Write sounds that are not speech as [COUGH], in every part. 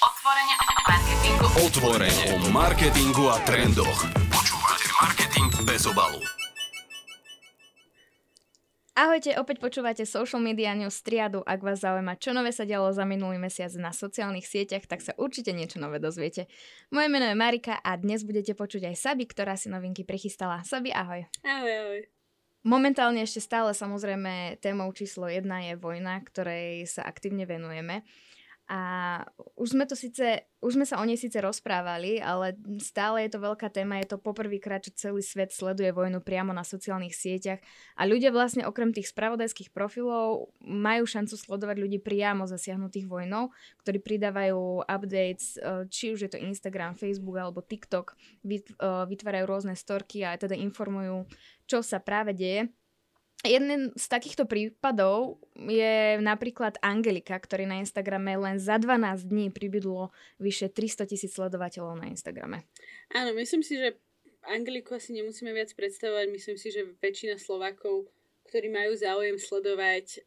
Otvorenie o marketingu. Otvorenie o marketingu a trendoch. Počúvate Marketing bez obalu. Ahojte, opäť počúvate Social Media News triadu. Ak vás zaujíma, čo nové sa dialo za minulý mesiac na sociálnych sieťach, tak sa určite niečo nové dozviete. Moje meno je Marika a dnes budete počuť aj Sabi, ktorá si novinky prichystala. Sabi, ahoj. Ahoj, ahoj. Momentálne ešte stále samozrejme témou číslo jedna je vojna, ktorej sa aktívne venujeme. A už sme to síce, už sme sa o nej síce rozprávali, ale stále je to veľká téma, je to poprvýkrát, čo celý svet sleduje vojnu priamo na sociálnych sieťach a ľudia vlastne okrem tých spravodajských profilov majú šancu sledovať ľudí priamo zasiahnutých vojnou, ktorí pridávajú updates, e, či už je to Instagram, Facebook alebo TikTok, e, vytvárajú rôzne storky a teda informujú, čo sa práve deje. Jeden z takýchto prípadov je napríklad Angelika, ktorý na Instagrame len za 12 dní pribydlo vyše 300 tisíc sledovateľov na Instagrame. Áno, myslím si, že Angeliku asi nemusíme viac predstavovať. Myslím si, že väčšina Slovákov, ktorí majú záujem sledovať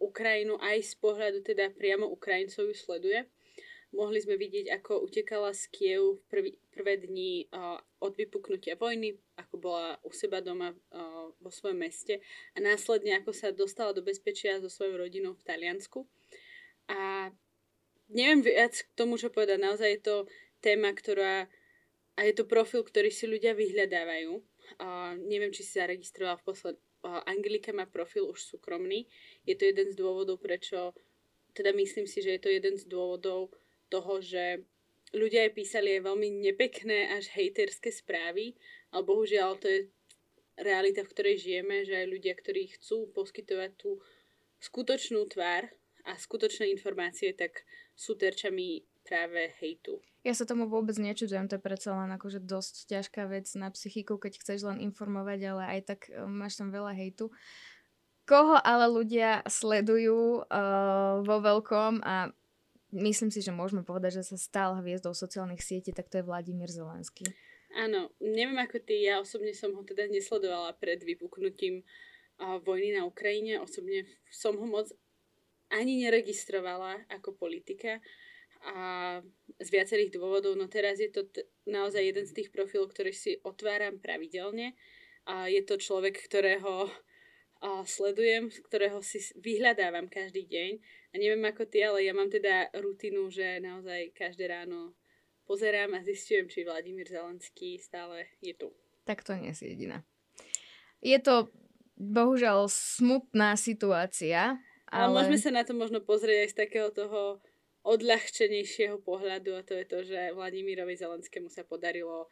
Ukrajinu aj z pohľadu teda priamo Ukrajincov ju sleduje. Mohli sme vidieť, ako utekala z Kiev v prvý, prvé dni uh, od vypuknutia vojny, ako bola u seba doma uh, vo svojom meste a následne ako sa dostala do bezpečia so svojou rodinou v Taliansku. A neviem viac k tomu, čo povedať. Naozaj je to téma, ktorá a je to profil, ktorý si ľudia vyhľadávajú. Uh, neviem, či si zaregistroval v posled... Uh, Angelika má profil už súkromný. Je to jeden z dôvodov, prečo teda myslím si, že je to jeden z dôvodov, toho, že ľudia aj písali aj veľmi nepekné až hejterské správy, ale bohužiaľ to je realita, v ktorej žijeme, že aj ľudia, ktorí chcú poskytovať tú skutočnú tvár a skutočné informácie, tak sú terčami práve hejtu. Ja sa tomu vôbec nečudujem, to je predsa len akože dosť ťažká vec na psychiku, keď chceš len informovať, ale aj tak e, máš tam veľa hejtu. Koho ale ľudia sledujú uh, vo veľkom a myslím si, že môžeme povedať, že sa stal hviezdou sociálnych sietí, tak to je Vladimír Zelenský. Áno, neviem ako ty, ja osobne som ho teda nesledovala pred vypuknutím vojny na Ukrajine. Osobne som ho moc ani neregistrovala ako politika a z viacerých dôvodov, no teraz je to t- naozaj jeden z tých profilov, ktorý si otváram pravidelne a je to človek, ktorého a sledujem, ktorého si vyhľadávam každý deň. A neviem ako ty, ale ja mám teda rutinu, že naozaj každé ráno pozerám a zistujem, či Vladimír Zelenský stále je tu. Tak to nie si jediná. Je to bohužiaľ smutná situácia, ale... ale môžeme sa na to možno pozrieť aj z takého toho odľahčenejšieho pohľadu a to je to, že Vladimírovi Zelenskému sa podarilo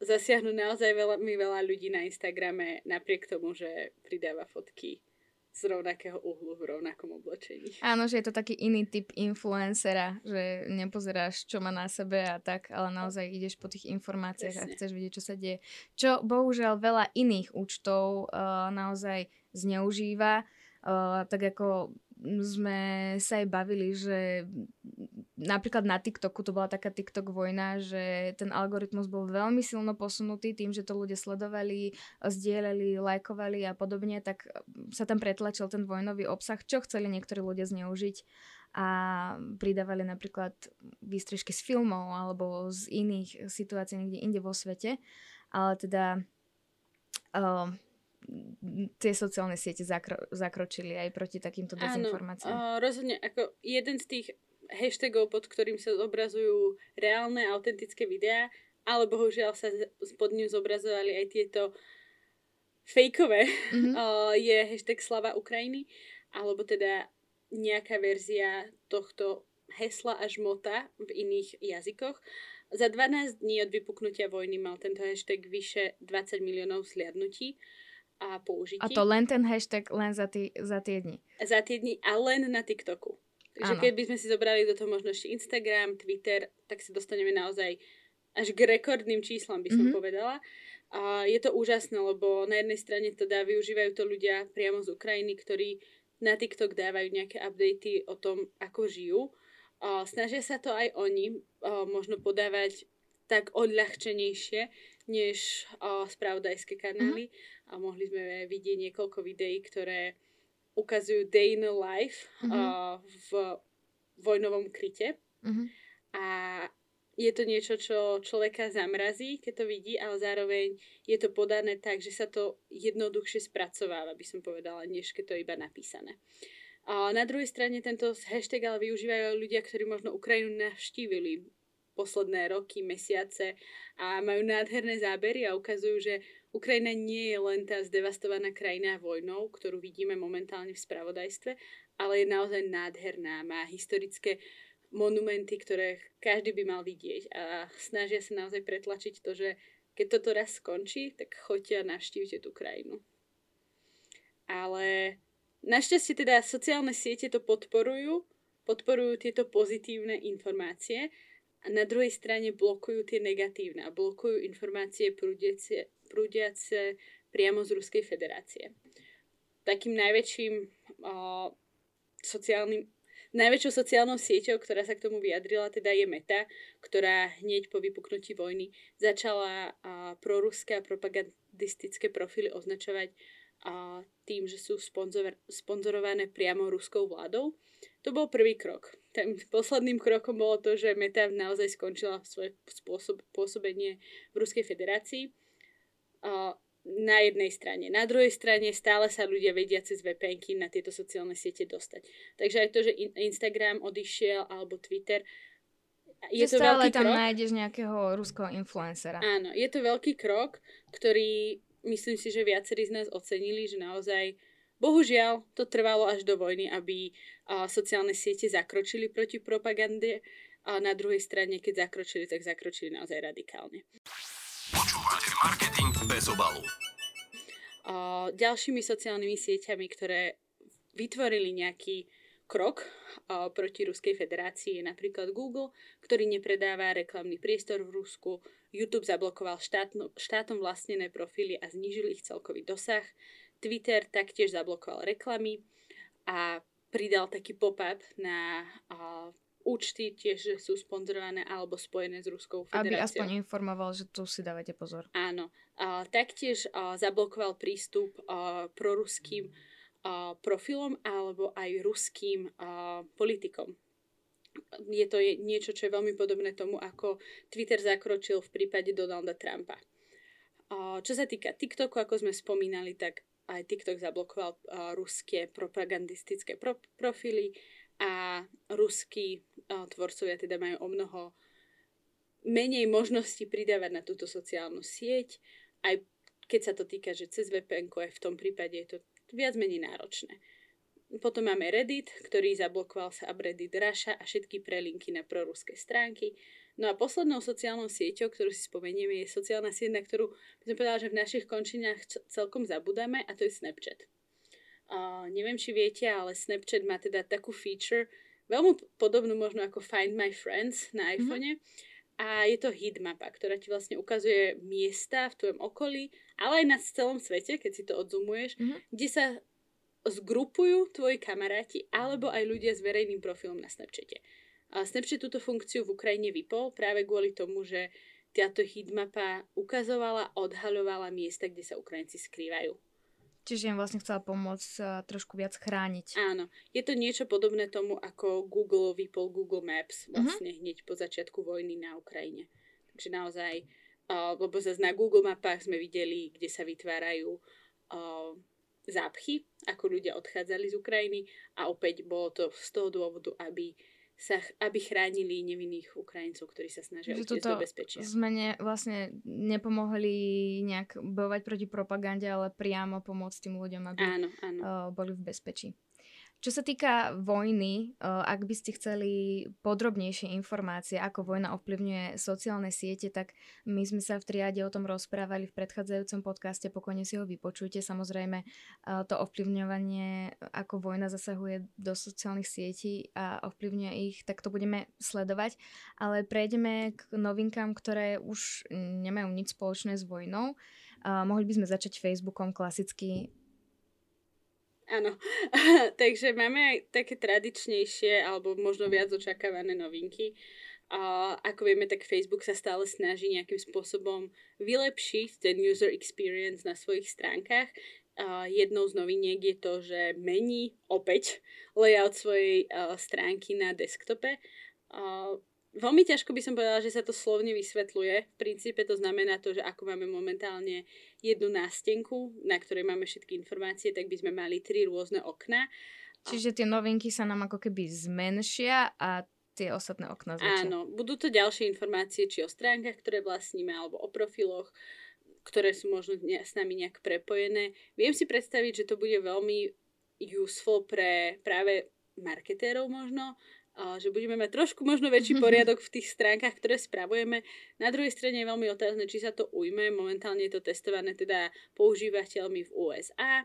zasiahnu naozaj veľmi veľa ľudí na Instagrame, napriek tomu, že pridáva fotky z rovnakého uhlu v rovnakom oblečení. Áno, že je to taký iný typ influencera, že nepozeráš, čo má na sebe a tak, ale naozaj ideš po tých informáciách Presne. a chceš vidieť, čo sa deje. Čo bohužiaľ veľa iných účtov uh, naozaj zneužíva, tak ako sme sa aj bavili, že napríklad na TikToku to bola taká TikTok vojna, že ten algoritmus bol veľmi silno posunutý tým, že to ľudia sledovali, zdieľali, lajkovali a podobne, tak sa tam pretlačil ten vojnový obsah, čo chceli niektorí ľudia zneužiť a pridávali napríklad výstrižky z filmov alebo z iných situácií niekde inde vo svete. Ale teda uh, tie sociálne siete zakro- zakročili aj proti takýmto dezinformáciám. Áno, rozhodne, ako jeden z tých hashtagov, pod ktorým sa zobrazujú reálne, autentické videá, ale bohužiaľ sa pod ňu zobrazovali aj tieto fejkové, [LAUGHS] mm-hmm. je hashtag Slava Ukrajiny, alebo teda nejaká verzia tohto hesla a žmota v iných jazykoch. Za 12 dní od vypuknutia vojny mal tento hashtag vyše 20 miliónov sliadnutí a použití. A to len ten hashtag len za, tý, za tie dni. Za tie dni a len na TikToku. Takže keď by sme si zobrali do toho možno ešte Instagram, Twitter, tak sa dostaneme naozaj až k rekordným číslam, by som mm-hmm. povedala. A je to úžasné, lebo na jednej strane teda využívajú to ľudia priamo z Ukrajiny, ktorí na TikTok dávajú nejaké updaty o tom, ako žijú. A snažia sa to aj oni a možno podávať tak odľahčenejšie, než a, spravodajské kanály. Mm-hmm a mohli sme vidieť niekoľko videí, ktoré ukazujú day in life mm-hmm. uh, v vojnovom kryte. Mm-hmm. a je to niečo, čo človeka zamrazí, keď to vidí, ale zároveň je to podané tak, že sa to jednoduchšie spracováva, by som povedala, než keď to je iba napísané. A na druhej strane tento hashtag ale využívajú ľudia, ktorí možno Ukrajinu navštívili posledné roky, mesiace a majú nádherné zábery a ukazujú, že Ukrajina nie je len tá zdevastovaná krajina vojnou, ktorú vidíme momentálne v spravodajstve, ale je naozaj nádherná, má historické monumenty, ktoré každý by mal vidieť a snažia sa naozaj pretlačiť to, že keď toto raz skončí, tak choďte a navštívte tú krajinu. Ale našťastie teda sociálne siete to podporujú, podporujú tieto pozitívne informácie a na druhej strane blokujú tie negatívne a blokujú informácie prúdiace, prúdiace priamo z Ruskej federácie. Takým najväčším o, sociálnym Najväčšou sociálnou sieťou, ktorá sa k tomu vyjadrila, teda je Meta, ktorá hneď po vypuknutí vojny začala a, proruské a propagandistické profily označovať a, tým, že sú sponzor, sponzorované priamo ruskou vládou. To bol prvý krok. Ten posledným krokom bolo to, že Meta naozaj skončila svoje spôsob, pôsobenie v Ruskej federácii. A, na jednej strane. Na druhej strane stále sa ľudia vedia cez vpn na tieto sociálne siete dostať. Takže aj to, že Instagram odišiel alebo Twitter, je že to stále veľký tam krok. nájdeš nejakého ruského influencera. Áno, je to veľký krok, ktorý myslím si, že viacerí z nás ocenili, že naozaj bohužiaľ to trvalo až do vojny, aby sociálne siete zakročili proti propagande a na druhej strane, keď zakročili, tak zakročili naozaj radikálne. Počúvate marketing bez obalu. Ďalšími sociálnymi sieťami, ktoré vytvorili nejaký krok proti Ruskej federácii je napríklad Google, ktorý nepredáva reklamný priestor v Rusku, YouTube zablokoval štátno, štátom vlastnené profily a znížil ich celkový dosah, Twitter taktiež zablokoval reklamy a pridal taký pop-up na o, účty tiež sú sponzorované alebo spojené s Ruskou federáciou. Aby aspoň informoval, že tu si dávate pozor. Áno. A, taktiež a, zablokoval prístup a, proruským a, profilom alebo aj ruským politikom. Je to niečo, čo je veľmi podobné tomu, ako Twitter zakročil v prípade Donalda Trumpa. Čo sa týka TikToku, ako sme spomínali, tak aj TikTok zablokoval ruské propagandistické pro, profily a ruskí tvorcovia teda majú o mnoho menej možností pridávať na túto sociálnu sieť, aj keď sa to týka, že cez VPN aj v tom prípade je to viac menej náročné. Potom máme Reddit, ktorý zablokoval sa Reddit Russia a všetky prelinky na proruské stránky. No a poslednou sociálnou sieťou, ktorú si spomenieme, je sociálna sieť, na ktorú by som povedala, že v našich končinách celkom zabudáme a to je Snapchat. Uh, neviem, či viete, ale Snapchat má teda takú feature, veľmi podobnú možno ako Find My Friends na mhm. iPhone. Mm-hmm. A je to mapa, ktorá ti vlastne ukazuje miesta v tvojom okolí, ale aj na celom svete, keď si to odzumuješ, mm-hmm. kde sa zgrupujú tvoji kamaráti alebo aj ľudia s verejným profilom na Snapchate. A Snapchat túto funkciu v Ukrajine vypol práve kvôli tomu, že táto heatmapa ukazovala, odhaľovala miesta, kde sa Ukrajinci skrývajú. Čiže im vlastne chcela pomôcť uh, trošku viac chrániť. Áno. Je to niečo podobné tomu, ako Google vypol Google Maps mhm. vlastne uh-huh. hneď po začiatku vojny na Ukrajine. Takže naozaj, uh, lebo zase na Google mapách sme videli, kde sa vytvárajú uh, zápchy, ako ľudia odchádzali z Ukrajiny a opäť bolo to z toho dôvodu, aby sa, aby chránili nevinných Ukrajincov, ktorí sa snažia utiecť do bezpečia. sme ne, vlastne nepomohli nejak bojovať proti propagande, ale priamo pomôcť tým ľuďom, aby áno, áno. Uh, boli v bezpečí. Čo sa týka vojny, ak by ste chceli podrobnejšie informácie, ako vojna ovplyvňuje sociálne siete, tak my sme sa v triade o tom rozprávali v predchádzajúcom podcaste, pokojne si ho vypočujte. Samozrejme, to ovplyvňovanie, ako vojna zasahuje do sociálnych sietí a ovplyvňuje ich, tak to budeme sledovať. Ale prejdeme k novinkám, ktoré už nemajú nič spoločné s vojnou. mohli by sme začať Facebookom klasicky Áno, [LAUGHS] takže máme aj také tradičnejšie alebo možno viac očakávané novinky. A ako vieme, tak Facebook sa stále snaží nejakým spôsobom vylepšiť ten user experience na svojich stránkach. A jednou z noviniek je to, že mení opäť [LAUGHS] layout svojej stránky na desktope. Veľmi ťažko by som povedala, že sa to slovne vysvetľuje. V princípe to znamená to, že ako máme momentálne jednu nástenku, na ktorej máme všetky informácie, tak by sme mali tri rôzne okna. Čiže tie novinky sa nám ako keby zmenšia a tie ostatné okna zväčšia. Áno, budú to ďalšie informácie, či o stránkach, ktoré vlastníme, alebo o profiloch, ktoré sú možno s nami nejak prepojené. Viem si predstaviť, že to bude veľmi useful pre práve marketérov možno, že budeme mať trošku možno väčší [LAUGHS] poriadok v tých stránkach, ktoré spravujeme. Na druhej strane je veľmi otázne, či sa to ujme. Momentálne je to testované teda používateľmi v USA.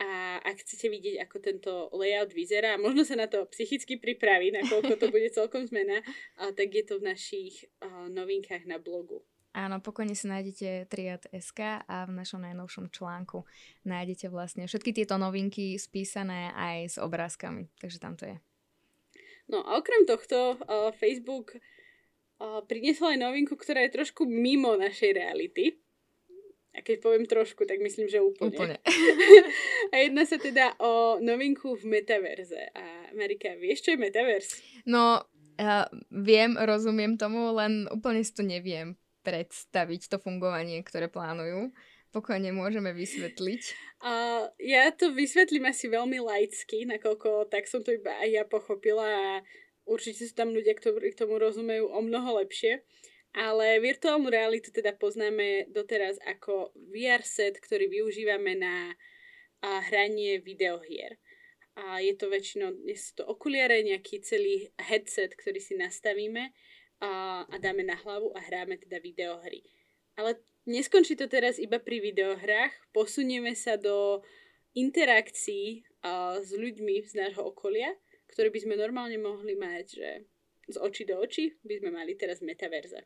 A ak chcete vidieť, ako tento layout vyzerá, možno sa na to psychicky pripraví, nakoľko to bude celkom zmena, a tak je to v našich novinkách na blogu. Áno, pokojne si nájdete Triad.sk a v našom najnovšom článku nájdete vlastne všetky tieto novinky spísané aj s obrázkami, takže tam to je. No a okrem tohto uh, Facebook uh, priniesol aj novinku, ktorá je trošku mimo našej reality. A keď poviem trošku, tak myslím, že úplne. Úplne. [LAUGHS] a jedná sa teda o novinku v metaverze. A Marika, vieš, čo je metaverse? No, uh, viem, rozumiem tomu, len úplne si to neviem predstaviť, to fungovanie, ktoré plánujú. Pokojne môžeme vysvetliť. A ja to vysvetlím asi veľmi laicky, nakoľko tak som to iba aj ja pochopila a určite sú tam ľudia, ktorí k tomu rozumejú o mnoho lepšie. Ale virtuálnu realitu teda poznáme doteraz ako VR set, ktorý využívame na a, hranie videohier. A je to väčšinou, je to okuliare, nejaký celý headset, ktorý si nastavíme a, a dáme na hlavu a hráme teda videohry. Ale neskončí to teraz iba pri videohrách, posunieme sa do interakcií a, s ľuďmi z nášho okolia, ktoré by sme normálne mohli mať, že z očí do očí by sme mali teraz metaverze.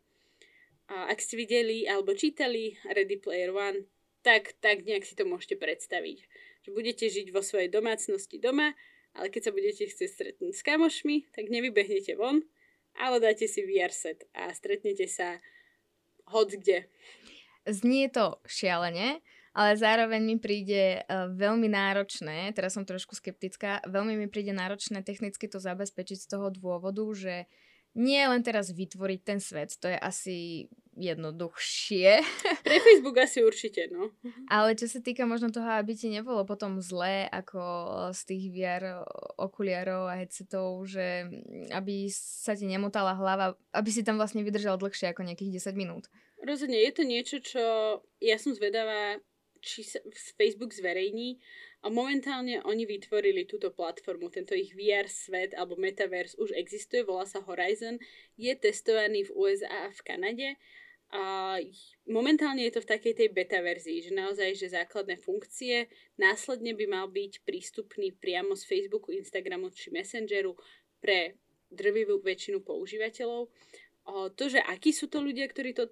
A ak ste videli alebo čítali Ready Player One, tak, tak nejak si to môžete predstaviť. Že budete žiť vo svojej domácnosti doma, ale keď sa budete chcieť stretnúť s kamošmi, tak nevybehnete von, ale dáte si VR set a stretnete sa hoď kde. Znie to šialene, ale zároveň mi príde uh, veľmi náročné, teraz som trošku skeptická, veľmi mi príde náročné technicky to zabezpečiť z toho dôvodu, že nie len teraz vytvoriť ten svet, to je asi jednoduchšie. [LAUGHS] Pre Facebook asi určite, no. Ale čo sa týka možno toho, aby ti nebolo potom zlé ako z tých VR okuliarov a headsetov, že aby sa ti nemotala hlava, aby si tam vlastne vydržal dlhšie ako nejakých 10 minút. Rozhodne, je to niečo, čo ja som zvedavá, či sa Facebook zverejní, a momentálne oni vytvorili túto platformu, tento ich VR svet alebo metaverse už existuje, volá sa Horizon, je testovaný v USA a v Kanade a momentálne je to v takej tej beta verzii, že naozaj, že základné funkcie následne by mal byť prístupný priamo z Facebooku, Instagramu či Messengeru pre drvivú väčšinu používateľov. O, to, že akí sú to ľudia, ktorí to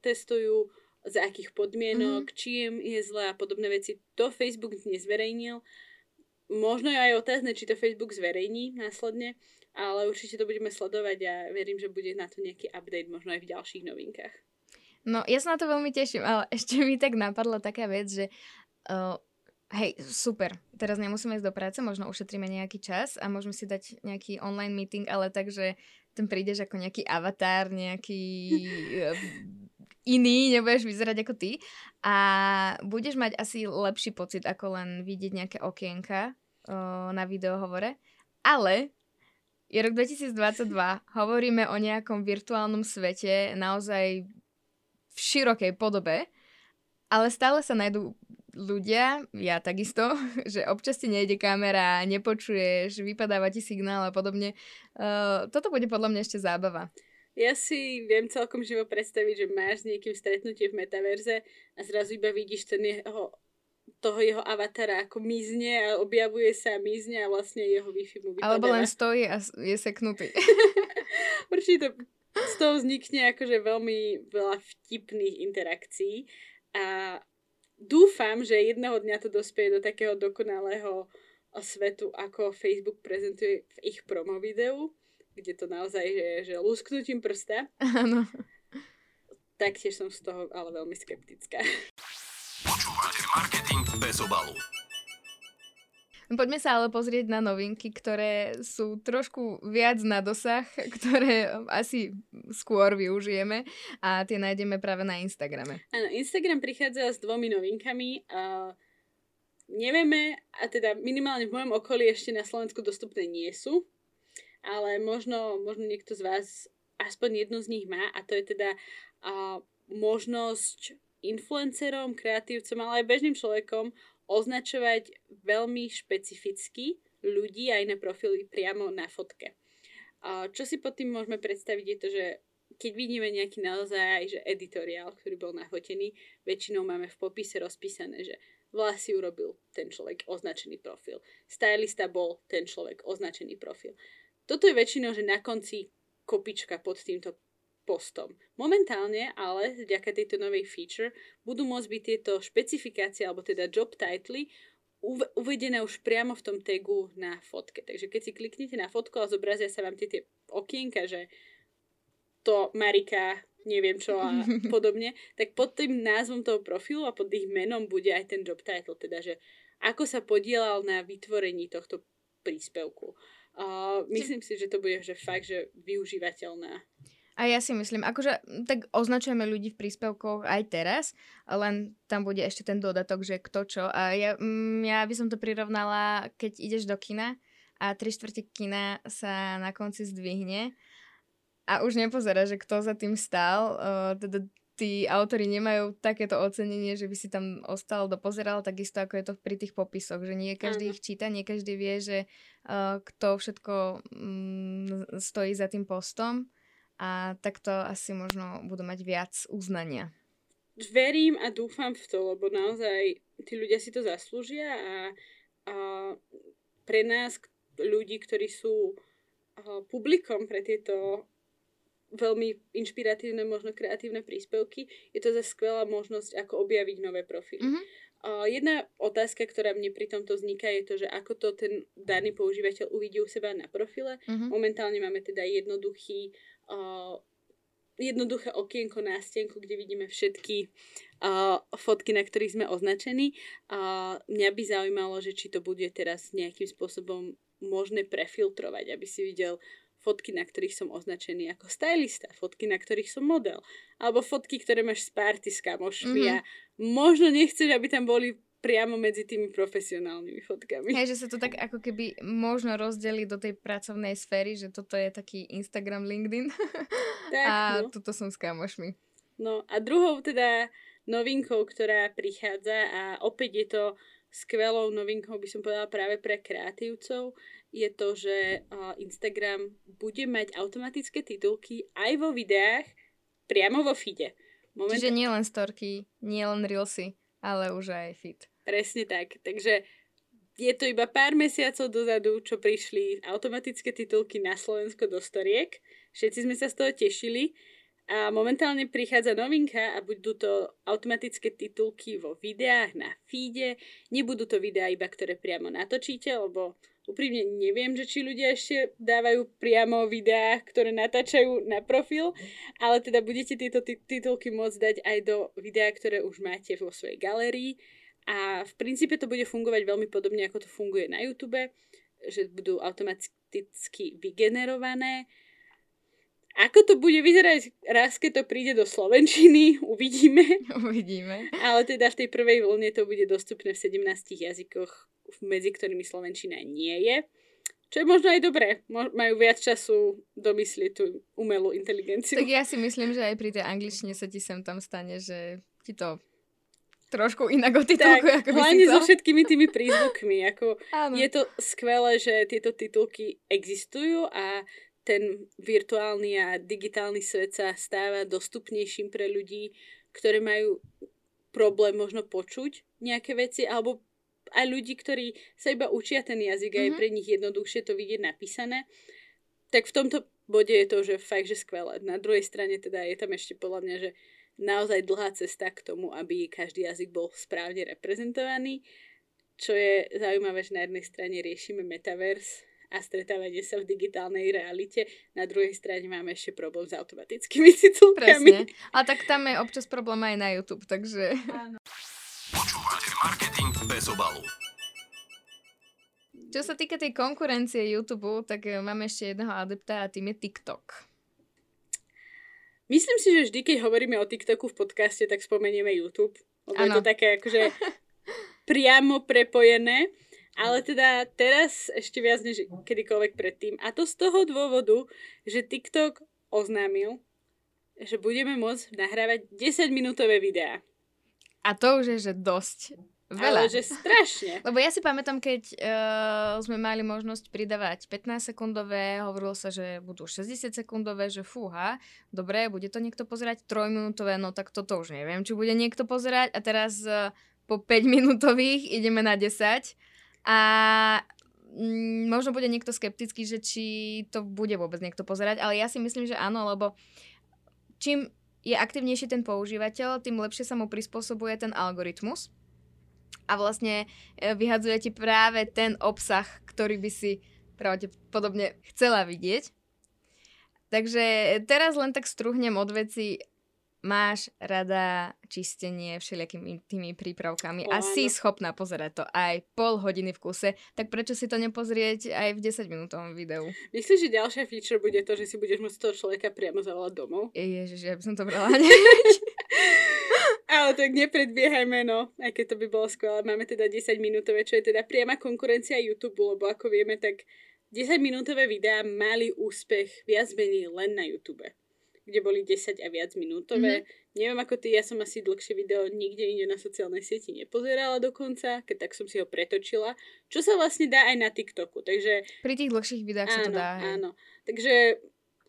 testujú, za akých podmienok, mm-hmm. či je zle a podobné veci. To Facebook nezverejnil. Možno je aj otázne, či to Facebook zverejní následne, ale určite to budeme sledovať a verím, že bude na to nejaký update možno aj v ďalších novinkách. No, ja sa na to veľmi teším, ale [LAUGHS] ešte mi tak napadla taká vec, že uh, hej, super, teraz nemusíme ísť do práce, možno ušetríme nejaký čas a môžeme si dať nejaký online meeting, ale tak, že ten prídeš ako nejaký avatar, nejaký [LAUGHS] uh, iný, nebudeš vyzerať ako ty a budeš mať asi lepší pocit, ako len vidieť nejaké okienka o, na videohovore. Ale je rok 2022, hovoríme o nejakom virtuálnom svete naozaj v širokej podobe, ale stále sa nájdú ľudia, ja takisto, [LAUGHS] že občas ti nejde kamera, nepočuješ, vypadáva ti signál a podobne. Uh, toto bude podľa mňa ešte zábava. Ja si viem celkom živo predstaviť, že máš s niekým stretnutie v metaverze a zrazu iba vidíš ten jeho, toho jeho avatara ako mizne a objavuje sa a mizne a vlastne jeho Wi-Fi mu vypadáva. Alebo len stojí a je seknutý. [LAUGHS] [LAUGHS] Určite z toho vznikne akože veľmi veľa vtipných interakcií a dúfam, že jedného dňa to dospieje do takého dokonalého svetu, ako Facebook prezentuje v ich promo videu kde to naozaj je, že lusknutím prsta. Áno. Taktiež som z toho ale veľmi skeptická. Počúvate marketing bez obalu. Poďme sa ale pozrieť na novinky, ktoré sú trošku viac na dosah, [LAUGHS] ktoré asi skôr využijeme a tie nájdeme práve na Instagrame. Áno, Instagram prichádza s dvomi novinkami. Uh, nevieme, a teda minimálne v mojom okolí ešte na Slovensku dostupné nie sú, ale možno, možno niekto z vás aspoň jednu z nich má a to je teda uh, možnosť influencerom, kreatívcom, ale aj bežným človekom označovať veľmi špecificky ľudí aj na profily priamo na fotke. A čo si pod tým môžeme predstaviť je to, že keď vidíme nejaký naozaj že editoriál, ktorý bol nafotený, väčšinou máme v popise rozpísané, že vlasy urobil ten človek, označený profil. Stylista bol ten človek, označený profil. Toto je väčšinou, že na konci kopička pod týmto postom. Momentálne ale vďaka tejto novej feature budú môcť byť tieto špecifikácie alebo teda job titly uvedené už priamo v tom tagu na fotke. Takže keď si kliknete na fotku a zobrazia sa vám tie, tie okienka, že to Marika, neviem čo a [LAUGHS] podobne, tak pod tým názvom toho profilu a pod ich menom bude aj ten job title, teda že ako sa podielal na vytvorení tohto príspevku. Uh, myslím si, že to bude že fakt, že využívateľná a ja si myslím, akože tak označujeme ľudí v príspevkoch aj teraz, len tam bude ešte ten dodatok, že kto čo. A ja, ja by som to prirovnala, keď ideš do kina a tri štvrte kina sa na konci zdvihne a už nepozerá, že kto za tým stál. Teda tí autori nemajú takéto ocenenie, že by si tam ostal, dopozeral, takisto ako je to pri tých popisoch, že nie každý ich číta, nie každý vie, že kto všetko stojí za tým postom a takto asi možno budú mať viac uznania. Verím a dúfam v to, lebo naozaj tí ľudia si to zaslúžia a, a pre nás, ľudí, ktorí sú publikom pre tieto veľmi inšpiratívne, možno kreatívne príspevky, je to za skvelá možnosť, ako objaviť nové profily. Mm-hmm. Jedna otázka, ktorá mne pri tomto vzniká, je to, že ako to ten daný používateľ uvidí u seba na profile. Mm-hmm. Momentálne máme teda jednoduchý uh, jednoduché okienko na stenku, kde vidíme všetky uh, fotky, na ktorých sme označení. Uh, mňa by zaujímalo, že či to bude teraz nejakým spôsobom možné prefiltrovať, aby si videl fotky, na ktorých som označený ako stylista, fotky, na ktorých som model, alebo fotky, ktoré máš z party s kamošmi mm-hmm. a možno nechceš, aby tam boli priamo medzi tými profesionálnymi fotkami. Hej, že sa to tak ako keby možno rozdeli do tej pracovnej sféry, že toto je taký Instagram, LinkedIn [LAUGHS] tak, a no. toto som s kamošmi. No a druhou teda novinkou, ktorá prichádza a opäť je to skvelou novinkou, by som povedala práve pre kreatívcov, je to, že Instagram bude mať automatické titulky aj vo videách priamo vo feede. Moment... Čiže nie len storky, nie len reelsy, ale už aj feed. Presne tak. Takže je to iba pár mesiacov dozadu, čo prišli automatické titulky na Slovensko do storiek. Všetci sme sa z toho tešili. A momentálne prichádza novinka a budú to automatické titulky vo videách na feede. Nebudú to videá iba, ktoré priamo natočíte, lebo úprimne neviem, že či ľudia ešte dávajú priamo videá, ktoré natáčajú na profil, ale teda budete tieto titulky môcť dať aj do videá, ktoré už máte vo svojej galerii a v princípe to bude fungovať veľmi podobne, ako to funguje na YouTube, že budú automaticky vygenerované. Ako to bude vyzerať raz, keď to príde do Slovenčiny, [LAUGHS] uvidíme. Uvidíme. Ale teda v tej prvej vlne to bude dostupné v 17 jazykoch, medzi ktorými Slovenčina nie je. Čo je možno aj dobré. Majú viac času domyslieť tú umelú inteligenciu. Tak ja si myslím, že aj pri tej angličtine sa ti sem tam stane, že ti to trošku inak o titulku, tak, ako hlavne so všetkými tými prízvukmi. Ako je to skvelé, že tieto titulky existujú a ten virtuálny a digitálny svet sa stáva dostupnejším pre ľudí, ktorí majú problém možno počuť nejaké veci, alebo aj ľudí, ktorí sa iba učia ten jazyk mm-hmm. a je mhm. pre nich jednoduchšie to vidieť napísané. Tak v tomto bode je to, že fakt, že skvelé. Na druhej strane teda je tam ešte podľa mňa, že naozaj dlhá cesta k tomu, aby každý jazyk bol správne reprezentovaný. Čo je zaujímavé, že na jednej strane riešime metaverse a stretávanie sa v digitálnej realite. Na druhej strane máme ešte problém s automatickými [LAUGHS] titulkami. Presne. A tak tam je občas problém aj na YouTube, takže... Počúvate marketing bez obalu. Čo sa týka tej konkurencie YouTube, tak e, máme ešte jedného adepta a tým je TikTok. Myslím si, že vždy, keď hovoríme o TikToku v podcaste, tak spomenieme YouTube. Lebo je to také akože [LAUGHS] priamo prepojené. Ale teda teraz ešte viac než kedykoľvek predtým. A to z toho dôvodu, že TikTok oznámil, že budeme môcť nahrávať 10-minútové videá. A to už je, že dosť. Veľa. Ale že strašne. [LAUGHS] Lebo ja si pamätám, keď uh, sme mali možnosť pridávať 15-sekundové, hovorilo sa, že budú 60-sekundové, že fúha, dobre, bude to niekto pozerať, trojminútové, no tak toto už neviem, či bude niekto pozerať. A teraz uh, po 5-minútových ideme na 10. A mm, možno bude niekto skeptický, že či to bude vôbec niekto pozerať, ale ja si myslím, že áno, lebo čím je aktivnejší ten používateľ, tým lepšie sa mu prispôsobuje ten algoritmus a vlastne e, vyhadzuje ti práve ten obsah, ktorý by si pravdepodobne chcela vidieť. Takže teraz len tak struhnem od veci. Máš rada čistenie všelijakými tými prípravkami a áno. si schopná pozerať to aj pol hodiny v kuse, tak prečo si to nepozrieť aj v 10 minútovom videu? Myslíš, že ďalšia feature bude to, že si budeš môcť toho človeka priamo zavolať domov? Ježiš, ja by som to brala hneď. [LAUGHS] Ale tak nepredbiehajme, no, aj keď to by bolo skvelé. Máme teda 10 minútové, čo je teda priama konkurencia YouTube, lebo ako vieme, tak 10 minútové videá mali úspech viac menej len na YouTube kde boli 10 a viac minútové. Mm-hmm. Neviem ako ty, ja som asi dlhšie video nikde inde na sociálnej sieti nepozerala dokonca, keď tak som si ho pretočila, čo sa vlastne dá aj na TikToku, takže Pri tých dlhších videách sa to áno, dá. hej. áno. Takže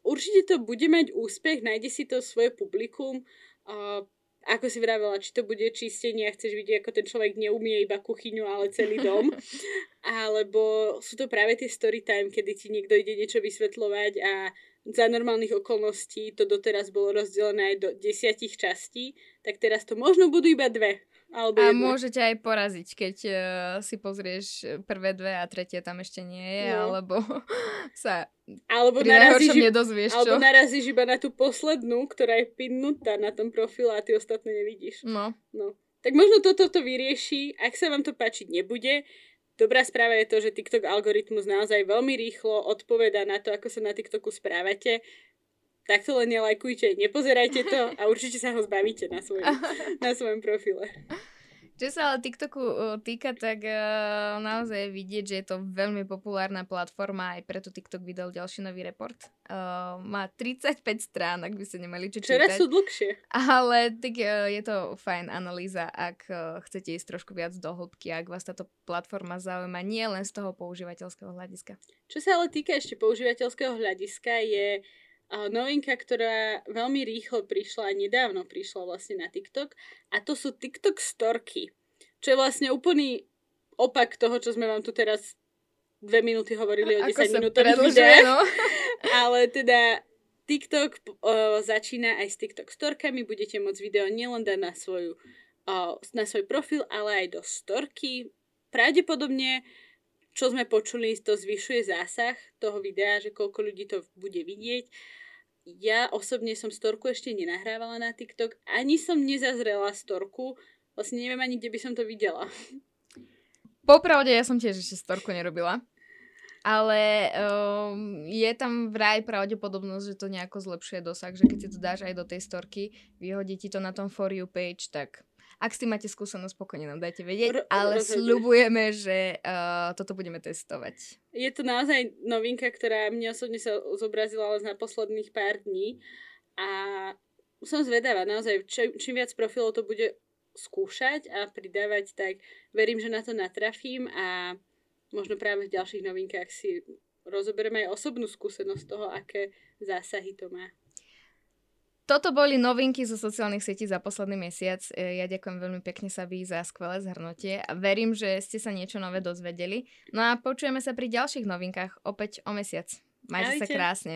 určite to bude mať úspech, nájde si to svoje publikum. Uh, ako si vravela, či to bude čistenie a chceš vidieť, ako ten človek neumie iba kuchyňu, ale celý dom. [LAUGHS] Alebo sú to práve tie story time, kedy ti niekto ide niečo vysvetľovať a za normálnych okolností to doteraz bolo rozdelené aj do desiatich častí, tak teraz to možno budú iba dve. Alebo A jedna. môžete aj poraziť, keď uh, si pozrieš prvé dve a tretie tam ešte nie je, No. alebo [LAUGHS] sa Alebo pri narazíš, nedozvieš, čo? alebo narazíš iba na tú poslednú, ktorá je pinnutá na tom profile a ty ostatné nevidíš. No, No. Tak možno toto to vyrieši. Ak sa vám to páčiť nebude, dobrá správa je to, že TikTok algoritmus naozaj veľmi rýchlo odpovedá na to, ako sa na TikToku správate. Tak to len nelajkujte, nepozerajte to a určite sa ho zbavíte na svojom, [LAUGHS] na svojom profile. Čo sa ale TikToku uh, týka, tak uh, naozaj vidieť, že je to veľmi populárna platforma, aj preto TikTok vydal ďalší nový report. Uh, má 35 strán, ak by ste nemali čo čítať. sú dlhšie. Ale tak uh, je to fajn analýza, ak uh, chcete ísť trošku viac do hĺbky, ak vás táto platforma zaujíma nie len z toho používateľského hľadiska. Čo sa ale týka ešte používateľského hľadiska, je novinka, ktorá veľmi rýchlo prišla a nedávno prišla vlastne na TikTok a to sú TikTok storky, čo je vlastne úplný opak toho, čo sme vám tu teraz dve minúty hovorili o 10 Ako sa minútových videách. no. [LAUGHS] Ale teda TikTok o, začína aj s TikTok storkami, budete môcť video nielen dať na, svoju, o, na svoj profil, ale aj do storky. Pravdepodobne, čo sme počuli, to zvyšuje zásah toho videa, že koľko ľudí to bude vidieť. Ja osobne som storku ešte nenahrávala na TikTok, ani som nezazrela storku, vlastne neviem ani, kde by som to videla. [LAUGHS] Popravde, ja som tiež ešte storku nerobila. Ale um, je tam vraj pravdepodobnosť, že to nejako zlepšuje dosah, že keď si to dáš aj do tej storky, vyhodí ti to na tom For You page, tak ak s tým máte skúsenosť, spokojne nám dajte vedieť, ale rozhodne. sľubujeme, že uh, toto budeme testovať. Je to naozaj novinka, ktorá mne osobne sa zobrazila len na posledných pár dní a som zvedavá, naozaj, či, čím viac profilov to bude skúšať a pridávať, tak verím, že na to natrafím a možno práve v ďalších novinkách si rozoberieme aj osobnú skúsenosť toho, aké zásahy to má. Toto boli novinky zo sociálnych sietí za posledný mesiac. E, Ja ďakujem veľmi pekne Sabi za skvelé zhrnutie a verím, že ste sa niečo nové dozvedeli. No a počujeme sa pri ďalších novinkách opäť o mesiac. Majte sa Ahojte. krásne.